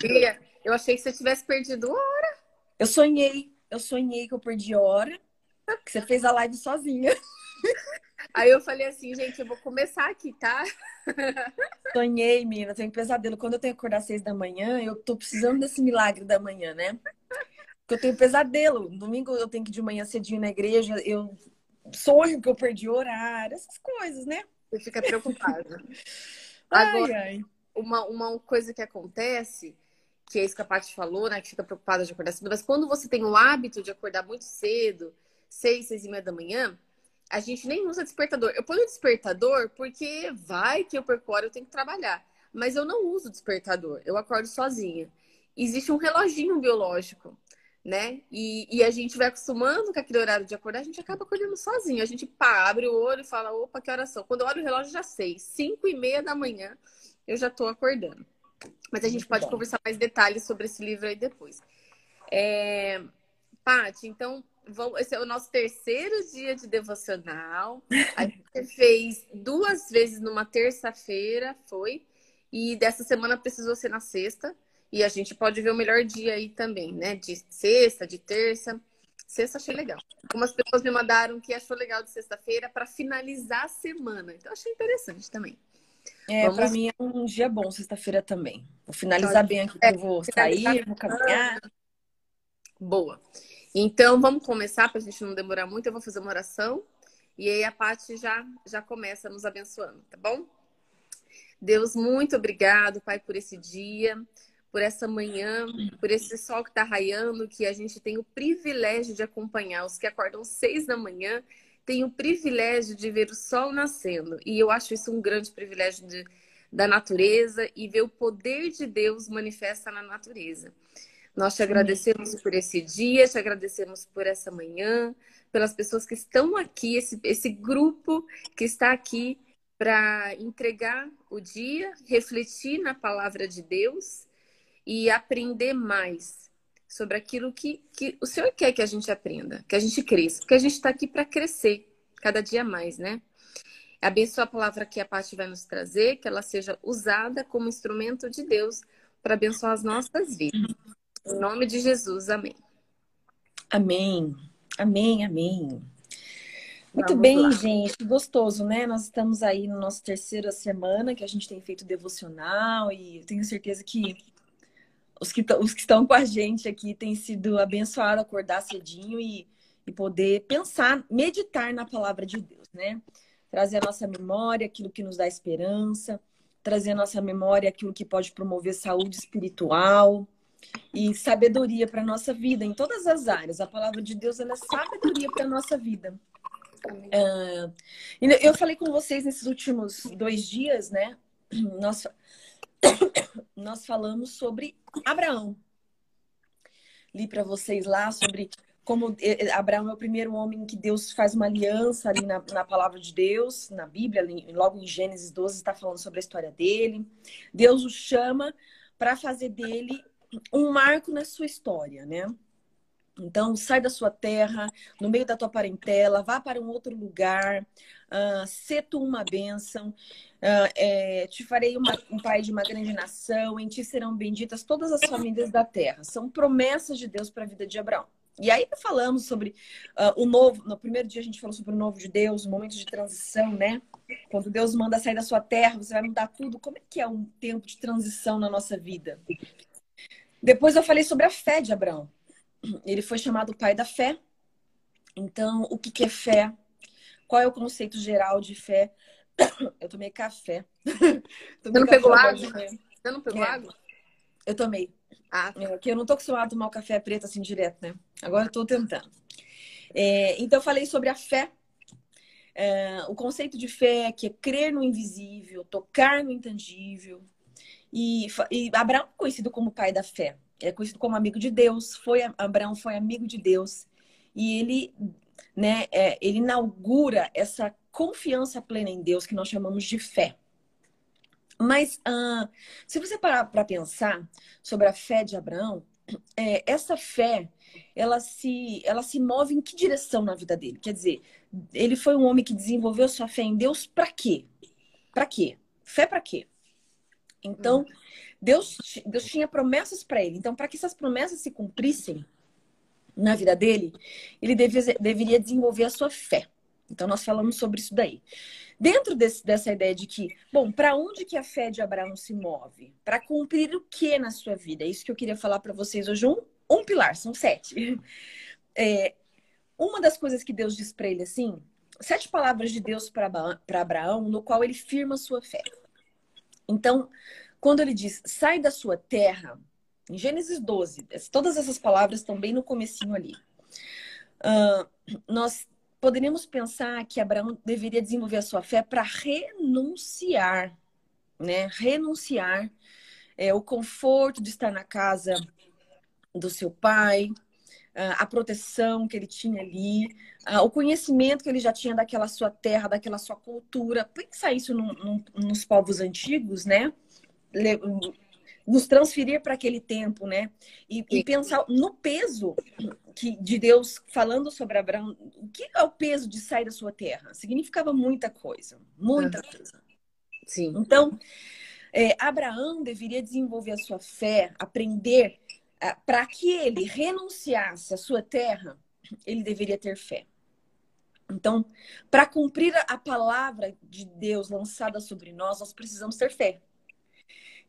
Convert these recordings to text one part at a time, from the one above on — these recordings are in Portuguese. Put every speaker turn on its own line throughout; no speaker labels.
Dia. Eu achei que você tivesse perdido hora.
Eu sonhei, eu sonhei que eu perdi hora, que você fez a live sozinha.
Aí eu falei assim, gente, eu vou começar aqui, tá?
Sonhei, menina, tenho pesadelo. Quando eu tenho que acordar às seis da manhã, eu tô precisando desse milagre da manhã, né? Porque eu tenho pesadelo. Domingo eu tenho que ir de manhã cedinho na igreja, eu sonho que eu perdi horário, essas coisas, né?
Você fica preocupada.
Agora, ai, ai.
Uma, uma coisa que acontece, que é isso que a Paty falou, né? Que fica preocupada de acordar cedo, mas quando você tem o hábito de acordar muito cedo, seis, seis e meia da manhã, a gente nem usa despertador. Eu ponho despertador porque vai que eu perco hora, eu tenho que trabalhar. Mas eu não uso despertador, eu acordo sozinha. Existe um reloginho biológico, né? E, e, a gente vai acostumando com aquele horário de acordar, a gente acaba acordando sozinho. A gente pá, abre o olho e fala, opa, que horas são? Quando eu olho o relógio, já sei. Cinco e meia da manhã, eu já tô acordando. Mas a gente
Muito
pode
bom.
conversar mais detalhes sobre esse livro aí depois. É... Paty, então, vamos... esse é o nosso terceiro dia de devocional. A gente fez duas vezes numa terça-feira, foi. E dessa semana precisou ser na sexta. E a gente pode ver o melhor dia aí também, né? De sexta, de terça. Sexta achei legal. Algumas pessoas me mandaram que achou legal de sexta-feira para finalizar a semana. Então achei interessante também.
É,
Vamos-
pra mim é um dia bom, sexta-feira também. Vou finalizar bem aqui, que eu vou sair, vou caminhar.
Boa. Então vamos começar para a gente não demorar muito. Eu vou fazer uma oração e aí a Paty já já começa nos abençoando, tá bom? Deus, muito obrigado, Pai, por esse dia, por essa manhã, por esse sol que está raiando, que a gente tem o privilégio de acompanhar. Os que acordam seis da manhã têm o privilégio de ver o sol nascendo. E eu acho isso um grande privilégio de- da natureza e ver o poder de Deus manifesta na natureza. Nós te agradecemos por esse dia, te agradecemos por essa manhã, pelas pessoas que estão aqui, esse, esse grupo que está aqui para entregar o dia, refletir na palavra de Deus e aprender mais sobre aquilo que, que o Senhor quer que a gente aprenda, que a gente cresça, porque a gente está aqui para crescer cada dia mais, né? Abençoa a palavra que a Paty vai nos trazer, que ela seja usada como instrumento de Deus para abençoar as nossas vidas. Em nome de Jesus, amém.
Amém. Amém, amém. Muito
Vamos
bem,
lá.
gente. Gostoso, né? Nós estamos aí no nosso terceira semana que a gente tem feito devocional e tenho certeza que os que, os que estão com a gente aqui têm sido abençoados acordar cedinho e, e poder pensar, meditar na palavra de Deus, né? Trazer a nossa memória aquilo que nos dá esperança, trazer a nossa memória aquilo que pode promover saúde espiritual e sabedoria para a nossa vida em todas as áreas. A palavra de Deus ela é sabedoria para a nossa vida. E eu falei com vocês nesses últimos dois dias, né? Nós, nós falamos sobre Abraão. Li para vocês lá sobre como eh, eh, Abraão é o primeiro homem que Deus faz uma aliança ali na, na palavra de Deus, na Bíblia, logo em Gênesis 12 está falando sobre a história dele. Deus o chama para fazer dele um marco na sua história, né? Então, sai da sua terra, no meio da tua parentela, vá para um outro lugar, uh, sê tu uma bênção, uh, é, te farei uma, um pai de uma grande nação, em ti serão benditas todas as famílias da terra. São promessas de Deus para a vida de Abraão. E aí falamos sobre uh, o novo, no primeiro dia a gente falou sobre o novo de Deus, o momento de transição, né? Quando Deus manda sair da sua terra, você vai mudar tudo. Como é que é um tempo de transição na nossa vida? Depois eu falei sobre a fé de Abraão. Ele foi chamado pai da fé. Então, o que, que é fé? Qual é o conceito geral de fé? Eu tomei café.
Você não pegou água? Você não pegou
É.
água?
Eu tomei.
Ah,
É, que eu não tô acostumada a tomar o café preto assim direto, né? Agora eu tô tentando. É, então eu falei sobre a fé. É, o conceito de fé que é crer no invisível, tocar no intangível. E, e Abraão é conhecido como pai da fé. É conhecido como amigo de Deus. Foi Abraão foi amigo de Deus. E ele, né, é, ele inaugura essa confiança plena em Deus que nós chamamos de fé. Mas ah, se você parar para pensar sobre a fé de Abraão, é, essa fé ela se, ela se move em que direção na vida dele? Quer dizer, ele foi um homem que desenvolveu sua fé em Deus para quê? Para quê? Fé para quê? Então, Deus, Deus tinha promessas para ele. Então, para que essas promessas se cumprissem na vida dele, ele deveria desenvolver a sua fé. Então, nós falamos sobre isso daí. Dentro desse, dessa ideia de que, bom, para onde que a fé de Abraão se move? Para cumprir o que na sua vida? É isso que eu queria falar para vocês hoje. Um, um pilar, são sete. É, uma das coisas que Deus diz para ele assim, sete palavras de Deus para Abraão, no qual ele firma sua fé. Então, quando ele diz, sai da sua terra, em Gênesis 12, todas essas palavras estão bem no comecinho ali. Uh, nós poderíamos pensar que Abraão deveria desenvolver a sua fé para renunciar, né? Renunciar é, o conforto de estar na casa do seu pai, a proteção que ele tinha ali, o conhecimento que ele já tinha daquela sua terra, daquela sua cultura. Pensar isso no, no, nos povos antigos, né? Nos transferir para aquele tempo, né? E, e, pensar no peso que, de Deus falando sobre Abraão. O que é o peso de sair da sua terra? Significava muita coisa, muita uhum. coisa. Sim. Então, é, Abraão deveria desenvolver a sua fé, aprender para que ele renunciasse à sua terra, ele deveria ter fé. Então, para cumprir a palavra de Deus lançada sobre nós, nós precisamos ter fé.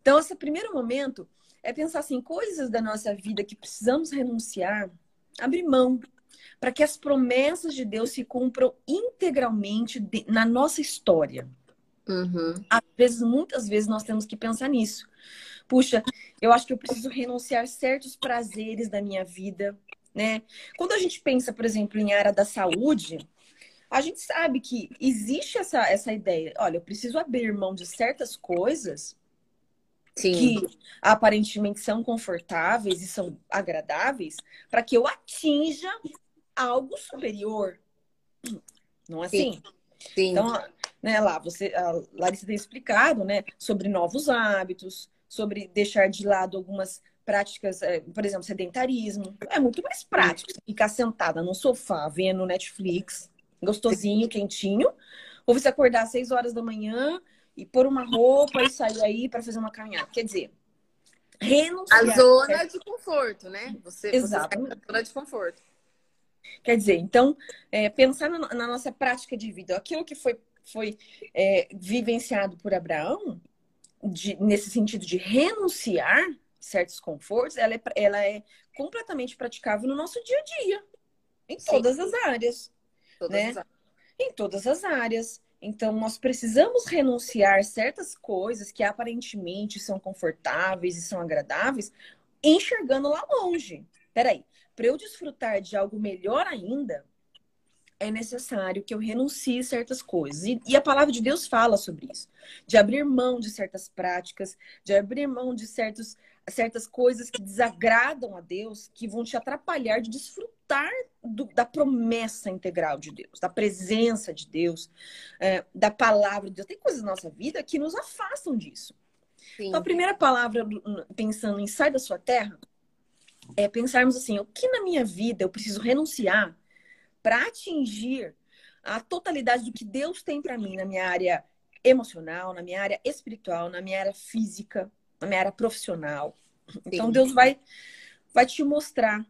Então, esse primeiro momento é pensar assim, coisas da nossa vida que precisamos renunciar, abrir mão, para que as promessas de Deus se cumpram integralmente de, na nossa história. Uhum. Às vezes, muitas vezes, nós temos que pensar nisso puxa, eu acho que eu preciso renunciar certos prazeres da minha vida, né? Quando a gente pensa, por exemplo, em área da saúde, a gente sabe que existe essa, essa ideia. Olha, eu preciso abrir mão de certas coisas Sim. que aparentemente são confortáveis e são agradáveis para que eu atinja algo superior. Não é assim? Sim. Sim. Então, né, lá, você, a Larissa tem explicado, né, sobre novos hábitos, sobre deixar de lado algumas práticas, é, por exemplo, sedentarismo. É muito mais prático ficar sentada no sofá vendo Netflix, gostosinho, quentinho, ou você acordar às 6 horas da manhã e pôr uma roupa e sair aí para fazer uma caminhada. Quer dizer, renunciar.
A zona de conforto, né? Você, Exato. Você zona de conforto.
Quer dizer, então, é, pensar na, na, nossa prática de vida, aquilo que foi, foi é, vivenciado por Abraão, de, nesse sentido de renunciar certos confortos, ela é, ela é completamente praticável no nosso dia a dia, em Sim. todas as áreas. Todas né? As áreas. Em todas as áreas. Então, nós precisamos renunciar certas coisas que aparentemente são confortáveis e são agradáveis, enxergando lá longe. Peraí, para eu desfrutar de algo melhor ainda, é necessário que eu renuncie certas coisas. E, e, a palavra de Deus fala sobre isso. De abrir mão de certas práticas, de abrir mão de certos, certas coisas que desagradam a Deus, que vão te atrapalhar de desfrutar do, da promessa integral de Deus, da presença de Deus, é, da palavra de Deus. Tem coisas na nossa vida que nos afastam disso. Sim. Então, a primeira palavra, pensando em sai da sua terra, é pensarmos assim: o que na minha vida eu preciso renunciar para atingir a totalidade do que Deus tem para mim na minha área emocional, na minha área espiritual, na minha área física, na minha área profissional. Então Deus vai vai te mostrar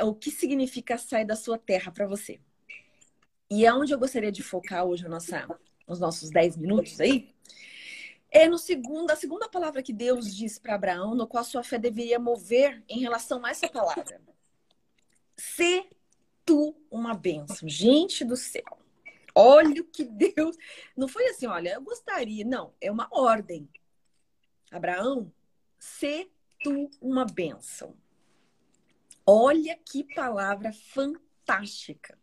o que significa sair da sua terra para você. E é onde eu gostaria de focar hoje a nossa, os nossos 10 minutos aí. É no segundo, a segunda palavra que Deus diz para Abraão, no qual sua fé deveria mover em relação a essa palavra. Se tu uma benção. Gente do céu. Olha o que Deus. Não foi assim, olha, eu gostaria. Não, é uma ordem. Abraão, se tu uma benção. Olha que palavra fantástica.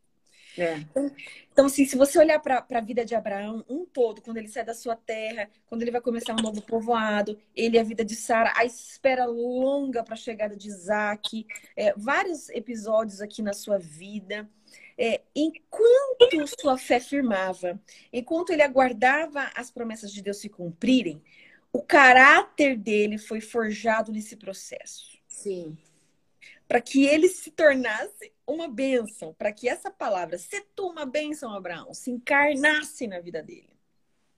É. Então, então, assim, se você olhar para a vida de Abraão um todo, quando ele sai da sua terra, quando ele vai começar um novo povoado, ele a vida de Sara, a espera longa para a chegada de Isaac, é, vários episódios aqui na sua vida. É, enquanto sua fé firmava, enquanto ele aguardava as promessas de Deus se cumprirem, o caráter dele foi forjado nesse processo.
Sim
para que ele se tornasse uma bênção, para que essa palavra, se tu uma bênção, Abraão, se encarnasse na vida dele.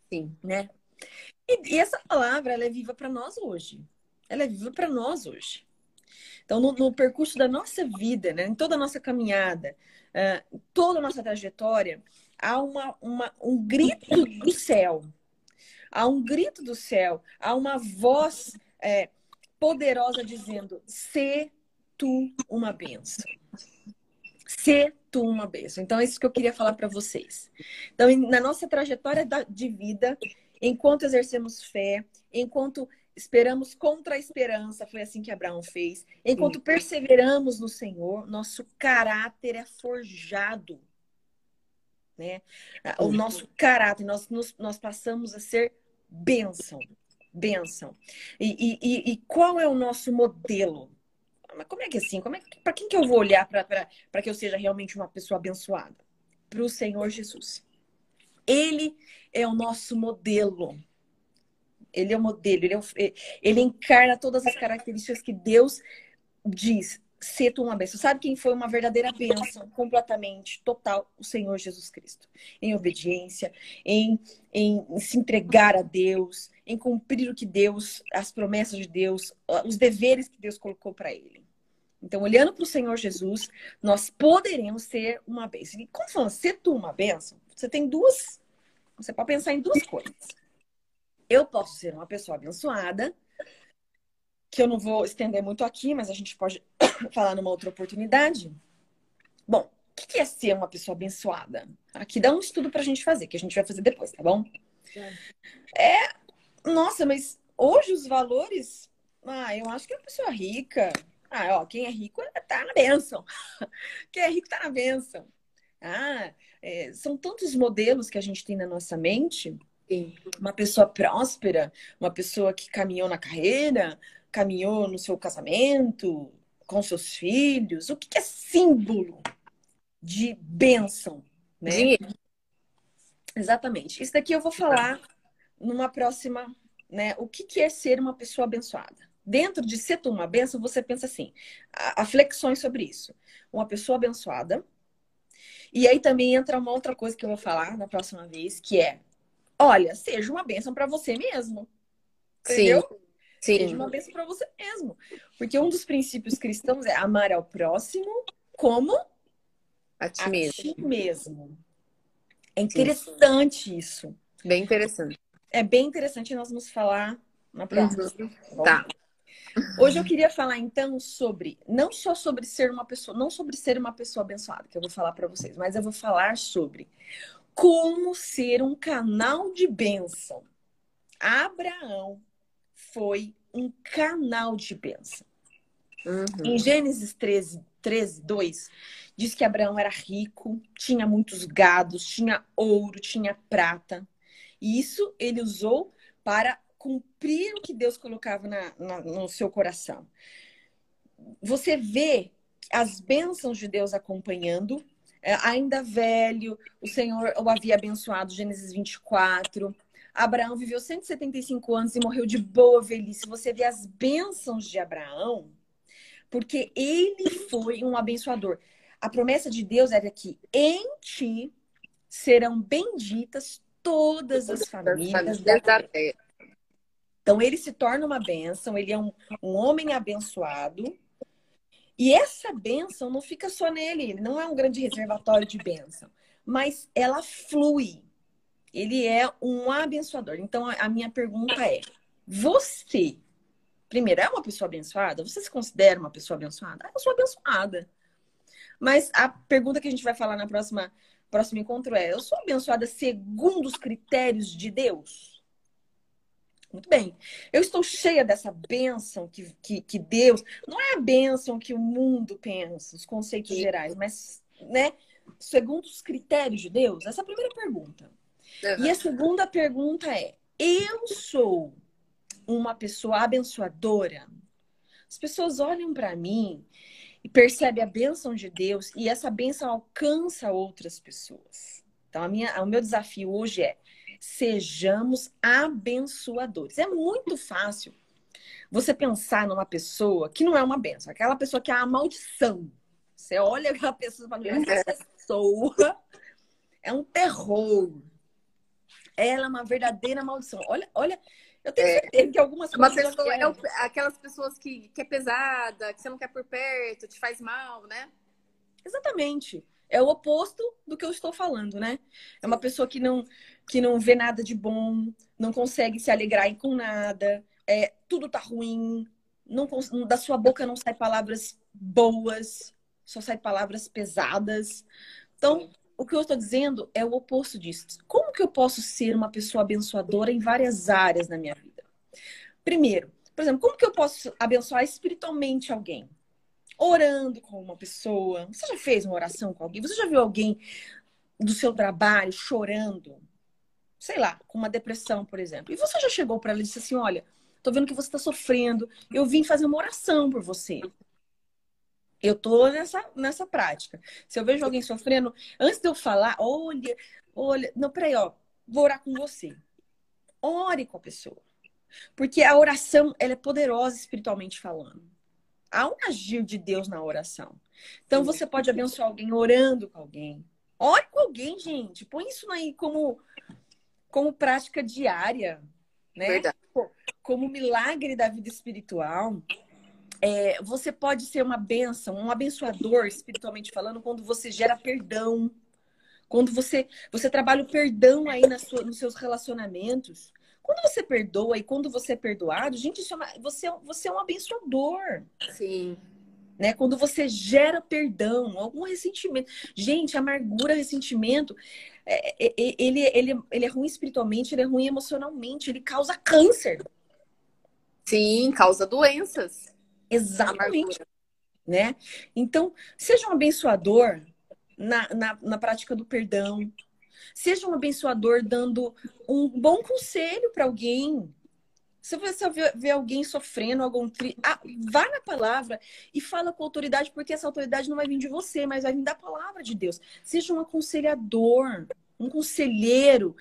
Sim.
Né? E, e essa palavra, ela é viva para nós hoje. ela é viva para nós hoje. Então, no, no, percurso da nossa vida, né, em toda a nossa caminhada, uh, toda a nossa trajetória, há uma, uma, um grito do céu. Há um grito do céu, há uma voz é, poderosa dizendo: "Se tu uma bênção. Se tu uma bênção. Então, é isso que eu queria falar para vocês. Então, na nossa trajetória de vida, enquanto exercemos fé, enquanto esperamos contra a esperança, foi assim que Abraão fez. Enquanto Sim. perseveramos no Senhor, nosso caráter é forjado. Né? O nosso caráter, nós, nós, nós passamos a ser bênção. Bênção. E, e, e qual é o nosso modelo? Mas como é que é assim? Como é, para quem que eu vou olhar para que eu seja realmente uma pessoa abençoada? Para o Senhor Jesus. Ele é o nosso modelo. Ele é o modelo, ele, é o, ele encarna todas as características que Deus diz ser uma bênção. Sabe quem foi uma verdadeira bênção, completamente, total? O Senhor Jesus Cristo. Em obediência, em, em, em, se entregar a Deus, em cumprir o que Deus, as promessas de Deus, os deveres que Deus colocou para ele. Então, olhando para o Senhor Jesus, nós poderemos ser uma bênção. E como falando, ser tu uma bênção, você tem duas. Você pode pensar em duas coisas. Eu posso ser uma pessoa abençoada, que eu não vou estender muito aqui, mas a gente pode falar numa outra oportunidade. Bom, o que é ser uma pessoa abençoada? Aqui dá um estudo para a gente fazer, que a gente vai fazer depois, tá bom? É. Nossa, mas hoje os valores. Ah, eu acho que é uma pessoa rica. Ah, ó, quem é rico tá na benção. Quem é rico tá na benção. Ah, é, são tantos modelos que a gente tem na nossa mente. Sim. Uma pessoa próspera, uma pessoa que caminhou na carreira, caminhou no seu casamento, com seus filhos. O que, que é símbolo de bênção? Né? Dinheiro. Exatamente. Isso daqui eu vou falar numa próxima, né? O que, que é ser uma pessoa abençoada? Dentro de ser uma bênção, você pensa assim, há flexões sobre isso. Uma pessoa abençoada. E aí também entra uma outra coisa que eu vou falar na próxima vez, que é, olha, seja uma bênção para você mesmo. Entendeu? Sim. Sim. Seja uma bênção para você mesmo. Porque um dos princípios cristãos é amar ao próximo como
a ti, a mesmo. ti
mesmo. É interessante Sim. isso.
Bem interessante.
É bem interessante nós vamos falar na próxima.
Uhum. Tá.
Hoje eu queria falar então sobre não só sobre ser uma pessoa, não sobre ser uma pessoa abençoada, que eu vou falar para vocês, mas eu vou falar sobre como ser um canal de bênção. Abraão foi um canal de bênção. Uhum. Em Gênesis 13, 13, 2, diz que Abraão era rico, tinha muitos gados, tinha ouro, tinha prata. E isso ele usou para cumprir o que Deus colocava na, na, no seu coração. Você vê as bênçãos de Deus acompanhando. É, ainda velho, o Senhor o havia abençoado, Gênesis 24. Abraão viveu 175 anos e morreu de boa velhice. Você vê as bênçãos de Abraão, porque ele foi um abençoador. A promessa de Deus era que em ti serão benditas todas as famílias da terra. Então, ele se torna uma bênção, ele é um, um homem abençoado. E essa bênção não fica só nele, ele não é um grande reservatório de bênção, mas ela flui. Ele é um abençoador. Então, a minha pergunta é: você, primeiro, é uma pessoa abençoada? Você se considera uma pessoa abençoada? Ah, eu sou abençoada. Mas a pergunta que a gente vai falar na próxima próximo encontro é: eu sou abençoada segundo os critérios de Deus? Muito bem. Eu estou cheia dessa bênção que, que, que Deus. Não é a bênção que o mundo pensa, os conceitos Sim. gerais, mas, né? Segundo os critérios de Deus? Essa é a primeira pergunta. Uhum. E a segunda pergunta é: eu sou uma pessoa abençoadora? As pessoas olham para mim e percebem a bênção de Deus e essa bênção alcança outras pessoas. Então, a minha, o meu desafio hoje é sejamos abençoadores. É muito fácil você pensar numa pessoa que não é uma benção, aquela pessoa que é a maldição. Você olha aquela pessoa e fala, essa pessoa é um terror. Ela é uma verdadeira maldição. Olha, olha, Eu tenho certeza que algumas
Uma pessoa, é o- aquelas pessoas que, que é pesada, que você não quer por perto, te faz mal, né?
Exatamente. É o oposto do que eu estou falando, né? É uma pessoa que não, que não vê nada de bom, não consegue se alegrar com nada, é, tudo tá ruim, não, da sua boca não sai palavras boas, só sai palavras pesadas. Então, o que eu estou dizendo é o oposto disso. Como que eu posso ser uma pessoa abençoadora em várias áreas na minha vida? Primeiro, por exemplo, como que eu posso abençoar espiritualmente alguém? Orando com uma pessoa. Você já fez uma oração com alguém? Você já viu alguém do seu trabalho chorando? Sei lá, com uma depressão, por exemplo. E você já chegou para ela e disse assim: Olha, tô vendo que você está sofrendo. Eu vim fazer uma oração por você. Eu tô nessa, nessa prática. Se eu vejo alguém sofrendo, antes de eu falar, olha, olha, não, peraí, ó, vou orar com você. Ore com a pessoa. Porque a oração, ela é poderosa espiritualmente falando. Há um agir de Deus na oração. Então, você pode abençoar alguém orando com alguém. Ore com alguém, gente. Põe isso aí como, como prática diária, né?
Verdade.
Como milagre da vida espiritual. É, você pode ser uma bênção, um abençoador, espiritualmente falando, quando você gera perdão. Quando você, você trabalha o perdão aí sua, nos seus relacionamentos. Quando você perdoa e quando você é perdoado, gente, é uma, você, é- você é um abençoador.
Sim.
Né? Quando você gera perdão, algum ressentimento. Gente, amargura, ressentimento, é, é, é, ele, ele, ele é ruim espiritualmente, ele é ruim emocionalmente, ele causa câncer.
Sim, causa doenças.
Exatamente. Né? Então, seja um abençoador na, na, na prática do perdão. Seja um abençoador dando um bom conselho para alguém. Se você vê, alguém sofrendo, algum tri... ah, vá na palavra e fala com autoridade, porque essa autoridade não vai vir de você, mas vai vir da palavra de Deus. Seja um aconselhador, um conselheiro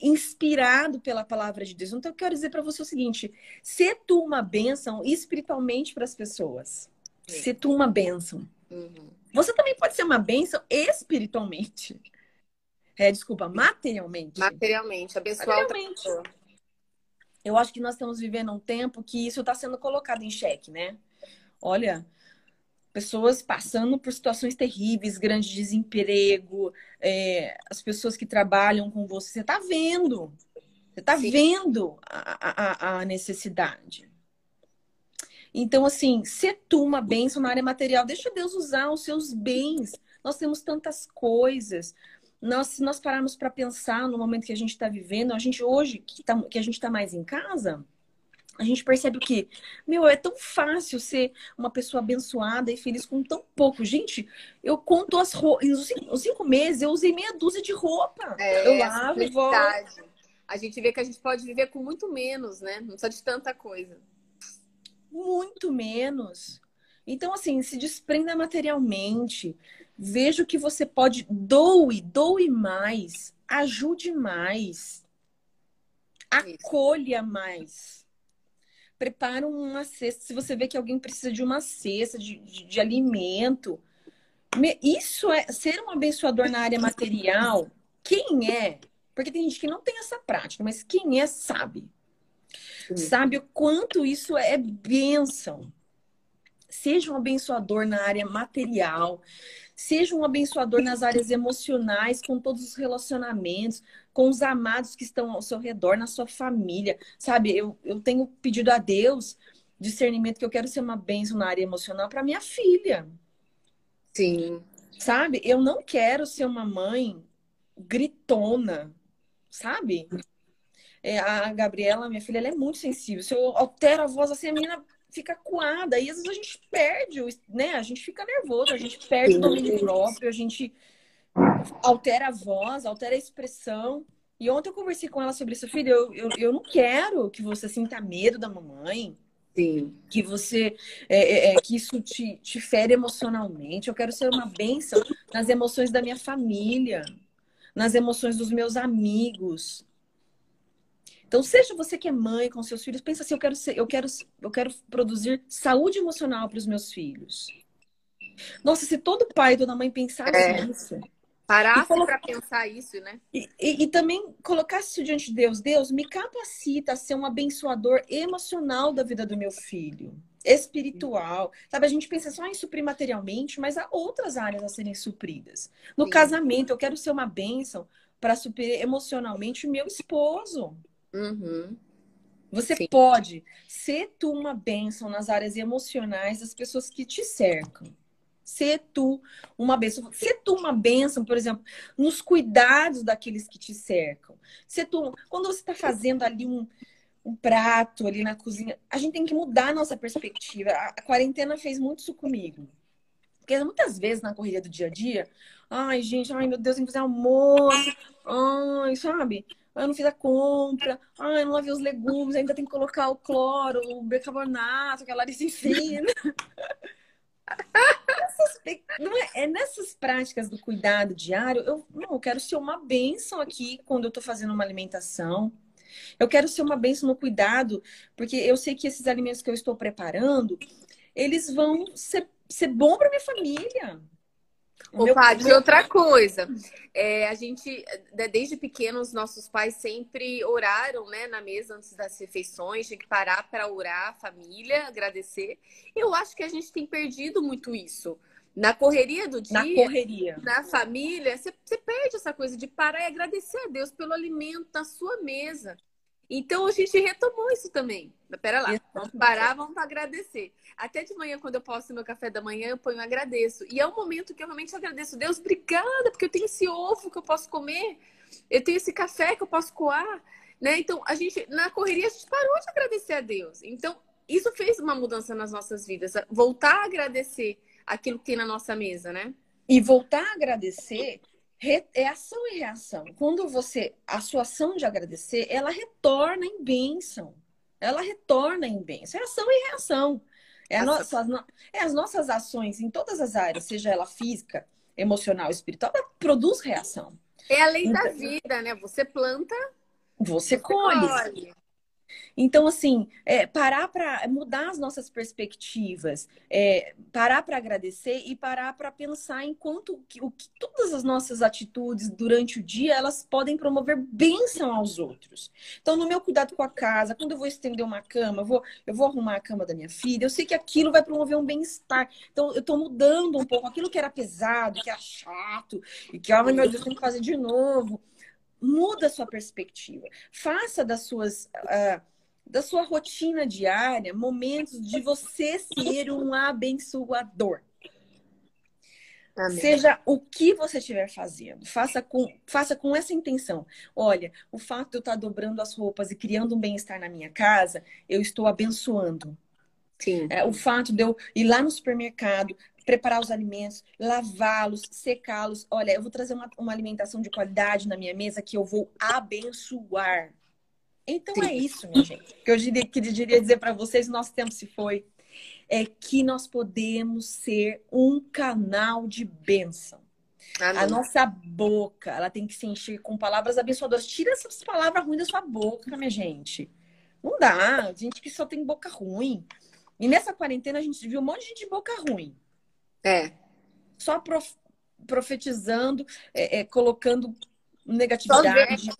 inspirado pela palavra de Deus. Então, eu quero dizer para você o seguinte: se tu uma bênção espiritualmente para as pessoas. Se tu uma bênção.
Uhum.
Você também pode ser uma bênção espiritualmente. É, desculpa, materialmente.
Materialmente, abençoar outra
Materialmente.
pessoa.
Eu acho que nós estamos vivendo um tempo que isso está sendo colocado em xeque, né? Olha, pessoas passando por situações terríveis, grande desemprego, é, as pessoas que trabalham com você, você está vendo. Você está vendo a, a, a necessidade. Então, assim, se tu uma bênção na área material, deixa Deus usar os seus bens. Nós temos tantas coisas. Nós, se nós pararmos para pensar no momento que a gente está vivendo, a gente hoje, que, tá- que a gente está mais em casa, a gente percebe o quê? Meu, é tão fácil ser uma pessoa abençoada e feliz com tão pouco. Gente, eu conto as roupas. Os cinco, meses eu usei meia dúzia de roupa.
É,
eu lavo e volto.
A gente vê que a gente pode viver com muito menos, né? Não precisa de tanta coisa.
Muito menos. Então, assim, se desprenda materialmente. Veja o que você pode. Doe, doe mais. Ajude mais. Acolha mais. Prepara uma cesta. Se você vê que alguém precisa de uma cesta de, de, de alimento. Me- Isso é ser um abençoador na área material. Quem é? Porque tem gente que não tem essa prática, mas quem é sabe.
Sim.
Sabe o quanto isso é bênção. Seja um abençoador na área material, seja um abençoador nas áreas emocionais, com todos os relacionamentos, com os amados que estão ao seu redor, na sua família. Sabe, eu, eu tenho pedido a Deus discernimento que eu quero ser uma bênção na área emocional para minha filha.
Sim.
Sabe? Eu não quero ser uma mãe gritona, sabe? É, a Gabriela, minha filha, ela é muito sensível. Se eu altero a voz assim, a menina fica coada. E às vezes a gente perde, né? A gente fica nervoso, a gente perde
Sim.
o domínio próprio, a gente altera a voz, altera a expressão. E ontem eu conversei com ela sobre isso, filha. Eu, eu, eu não quero que você sinta medo da mamãe
Sim.
que você é, é, é, que isso te, te fere emocionalmente. Eu quero ser uma bênção nas emoções da minha família, nas emoções dos meus amigos. Então, seja você que é mãe com seus filhos, pensa assim, eu quero ser, eu quero, eu quero produzir saúde emocional para os meus filhos. Nossa, se todo pai e toda mãe pensasse
É.
nisso,
Parar para pensar isso, né?
E, e, e, também colocar isso diante de Deus. Deus, me capacita a ser um abençoador emocional da vida do meu filho. Espiritual. Sabe, a gente pensa só em suprir materialmente, mas há outras áreas a serem supridas. No Sim. casamento, eu quero ser uma bênção para suprir emocionalmente o meu esposo.
Uhum.
Você Sim. pode ser tu uma bênção nas áreas emocionais das pessoas que te cercam. Ser tu uma bênção. Ser tu uma bênção, por exemplo, nos cuidados daqueles que te cercam. Ser tu, quando você está fazendo ali um, um prato ali na cozinha, a gente tem que mudar a nossa perspectiva. A, a quarentena fez muito isso comigo. Porque muitas vezes na corrida do dia a dia, ai, gente, ai, meu Deus, tem que fazer almoço, ai, sabe? Eu não fiz a compra, ai, eu não lavei os legumes, ainda tem que colocar o cloro, o bicarbonato, que a ensina. É, é, nessas práticas do cuidado diário, eu, não, eu quero ser uma bênção aqui quando eu estou fazendo uma alimentação. Eu quero ser uma bênção no cuidado, porque eu sei que esses alimentos que eu estou preparando, eles vão ser, ser bom para minha família.
Opa, de outra coisa. É, a gente, né, desde pequenos, nossos pais sempre oraram né, na mesa antes das refeições, tinha que parar para orar a família, agradecer. Eu acho que a gente tem perdido muito isso. Na correria do dia,
na correria,
na família, você, você perde essa coisa de parar e agradecer a Deus pelo alimento na sua mesa. Então a gente retomou isso também. Pera lá, vamos parar, vamos agradecer. Até de manhã, quando eu posto meu café da manhã, eu ponho agradeço. E é um momento que eu realmente agradeço. Deus, obrigada, porque eu tenho esse ovo que eu posso comer, eu tenho esse café que eu posso coar. Né? Então, a gente, na correria, a gente parou de agradecer a Deus. Então, isso fez uma mudança nas nossas vidas. Voltar a agradecer aquilo que tem na nossa mesa, né?
E voltar a agradecer é ação e reação. Quando você, a sua ação de agradecer, ela retorna em bênção. Ela retorna em bênção. É ação e reação. É, nossa, é as nossas ações em todas as áreas, seja ela física, emocional, espiritual, ela produz reação.
É a lei então, da vida, né? Você planta,
você, você colhe. colhe. Então, assim, é, parar para mudar as nossas perspectivas, é, parar para agradecer e parar para pensar em quanto que, o que todas as nossas atitudes durante o dia elas podem promover bênção aos outros. Então, no meu cuidado com a casa, quando eu vou estender uma cama, eu vou, eu vou arrumar a cama da minha filha, eu sei que aquilo vai promover um bem-estar. Então, eu estou mudando um pouco aquilo que era pesado, que era chato, e que, oh, meu Deus, tem que fazer de novo muda a sua perspectiva. Faça das suas. Uh, da sua rotina diária momentos de você ser um abençoador. Amém. Seja o que você estiver fazendo, faça com, faça com essa intenção. Olha, o fato de eu estar dobrando as roupas e criando um bem-estar na minha casa, eu estou abençoando.
Sim.
É, o fato de eu ir lá no supermercado, preparar os alimentos, lavá-los, secá-los. Olha, eu vou trazer uma, uma, alimentação de qualidade na minha mesa que eu vou abençoar. Então Sim. é isso, minha gente. O que eu diria, que diria dizer para vocês, nosso tempo se foi, é que nós podemos ser um canal de bênção. A nossa boca, ela tem que se encher com palavras abençoadoras. Tira essas palavras ruins da sua boca, minha gente. Não dá. Gente que só tem boca ruim. E nessa quarentena a gente viu um monte de gente de boca ruim.
É.
Só prof... profetizando, é, é, colocando negatividade.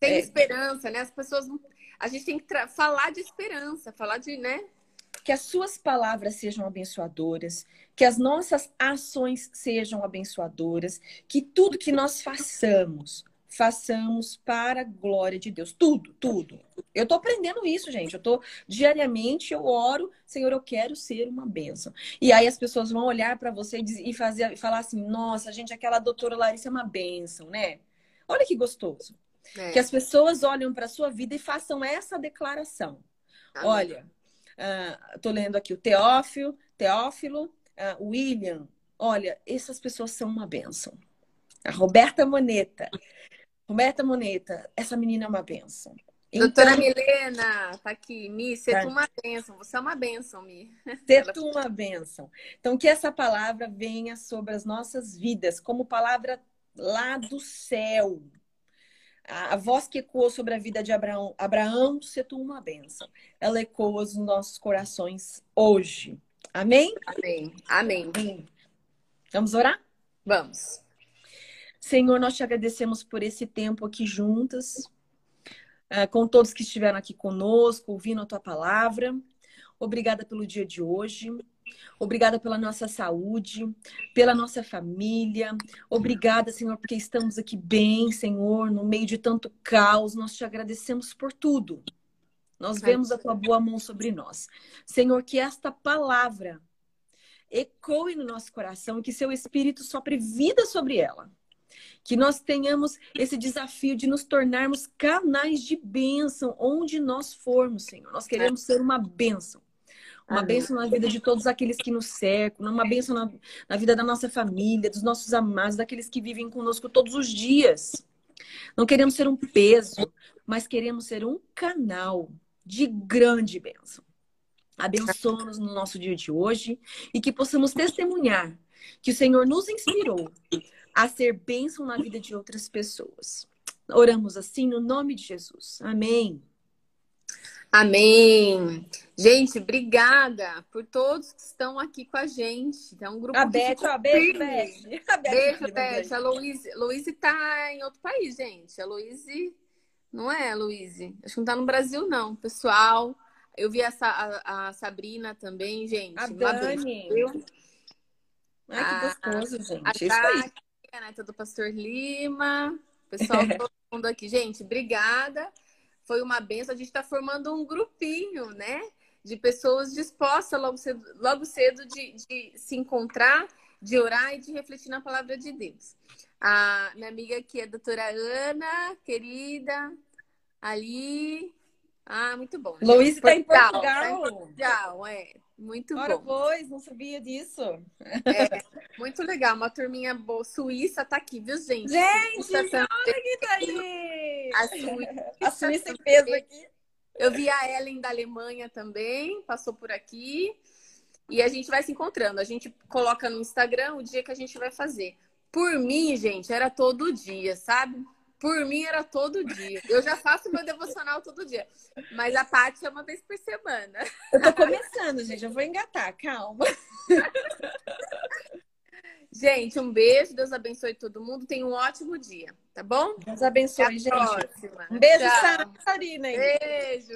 Tem é. esperança, né? As pessoas não... A gente tem que falar de esperança, falar de, né?
Que as suas palavras sejam abençoadoras, que as nossas ações sejam abençoadoras, que tudo que nós façamos façamos para a glória de Deus. Tudo, tudo. Eu tô aprendendo isso, gente. Eu tô diariamente, eu oro, Senhor, eu quero ser uma bênção. E aí as pessoas vão olhar para você e fazer falar assim: "Nossa, gente, aquela doutora Larissa é uma bênção, né?" Olha que gostoso. É. Que as pessoas olham para sua vida e façam essa declaração. Amém. Olha, uh, tô lendo aqui o Teófilo, Teófilo, uh, William. Olha, essas pessoas são uma bênção. A Roberta Moneta. Roberta Moneta, essa menina é uma benção.
Doutora então, Milena, tá aqui. Mi, ser tá. uma benção. Você é uma benção, Mi.
Ser tu uma benção. Então, que essa palavra venha sobre as nossas vidas, como palavra lá do céu. A, voz que ecoou sobre a vida de Abraão, Abraão, ser tu uma benção. Ela ecoa nos nossos corações hoje. Amém?
Amém. Amém. Amém.
Vamos orar?
Vamos.
Senhor, nós te agradecemos por esse tempo aqui juntas, eh, com todos que estiveram aqui conosco, ouvindo a tua palavra. Obrigada pelo dia de hoje. Obrigada pela nossa saúde, pela nossa família. Obrigada, Senhor, porque estamos aqui bem, Senhor, no meio de tanto caos. Nós te agradecemos por tudo. Nós vemos a tua boa mão sobre nós. Senhor, que esta palavra ecoe no nosso coração e que seu espírito sopre vida sobre ela. Que nós tenhamos esse desafio de nos tornarmos canais de bênção onde nós formos, Senhor. Nós queremos ser uma bênção. Uma Amém. bênção na vida de todos aqueles que nos cercam, uma bênção na, na vida da nossa família, dos nossos amados, daqueles que vivem conosco todos os dias. Não queremos ser um peso, mas queremos ser um canal de grande bênção. Abençoa-nos no nosso dia de hoje e que possamos testemunhar que o Senhor nos inspirou a ser bênção na vida de outras pessoas. Oramos assim no nome de Jesus. Amém.
Amém. Gente, obrigada por todos que estão aqui com a gente. É um grupo
a Beth, a Beth, Beth.
A Beth. Beijo, Beth. A Luíse, Luíse tá em outro país, gente. A Luíse, não é, Luíse? Acho que não tá no Brasil, não. Pessoal, eu vi essa, a, a Sabrina também, gente.
A Dani. Ai, que gostoso, gente. A
Isso aí. a neta do Pastor Lima. Pessoal, todo mundo aqui. Gente, obrigada foi uma benção. A gente está formando um grupinho, né? De pessoas dispostas logo cedo, logo cedo de, de se encontrar, de orar e de refletir na palavra de Deus. A minha amiga aqui é a doutora Ana, querida, ali. Ah, muito bom.
Luiz está em Portugal. Tá
em Portugal, é. Muito
Ora,
bom.
pois, não sabia disso.
É, muito legal. Uma turminha boa. Suíça tá aqui, viu, gente?
Gente, olha que tá aí.
A Suíça,
a Suíça em peso aqui.
Eu vi a Ellen da Alemanha também, passou por aqui. E a gente vai se encontrando. A gente coloca no Instagram o dia que a gente vai fazer. Por mim, gente, era todo dia, sabe? Por mim era todo dia. Eu já faço meu devocional todo dia. Mas a Paty é uma vez por semana.
Eu tô começando, gente. Eu vou engatar, calma.
Gente, um beijo. Deus abençoe todo mundo. Tenha um ótimo dia, tá bom?
Deus abençoe,
Até
gente.
Próxima.
Um beijo, Sarina.
Beijo.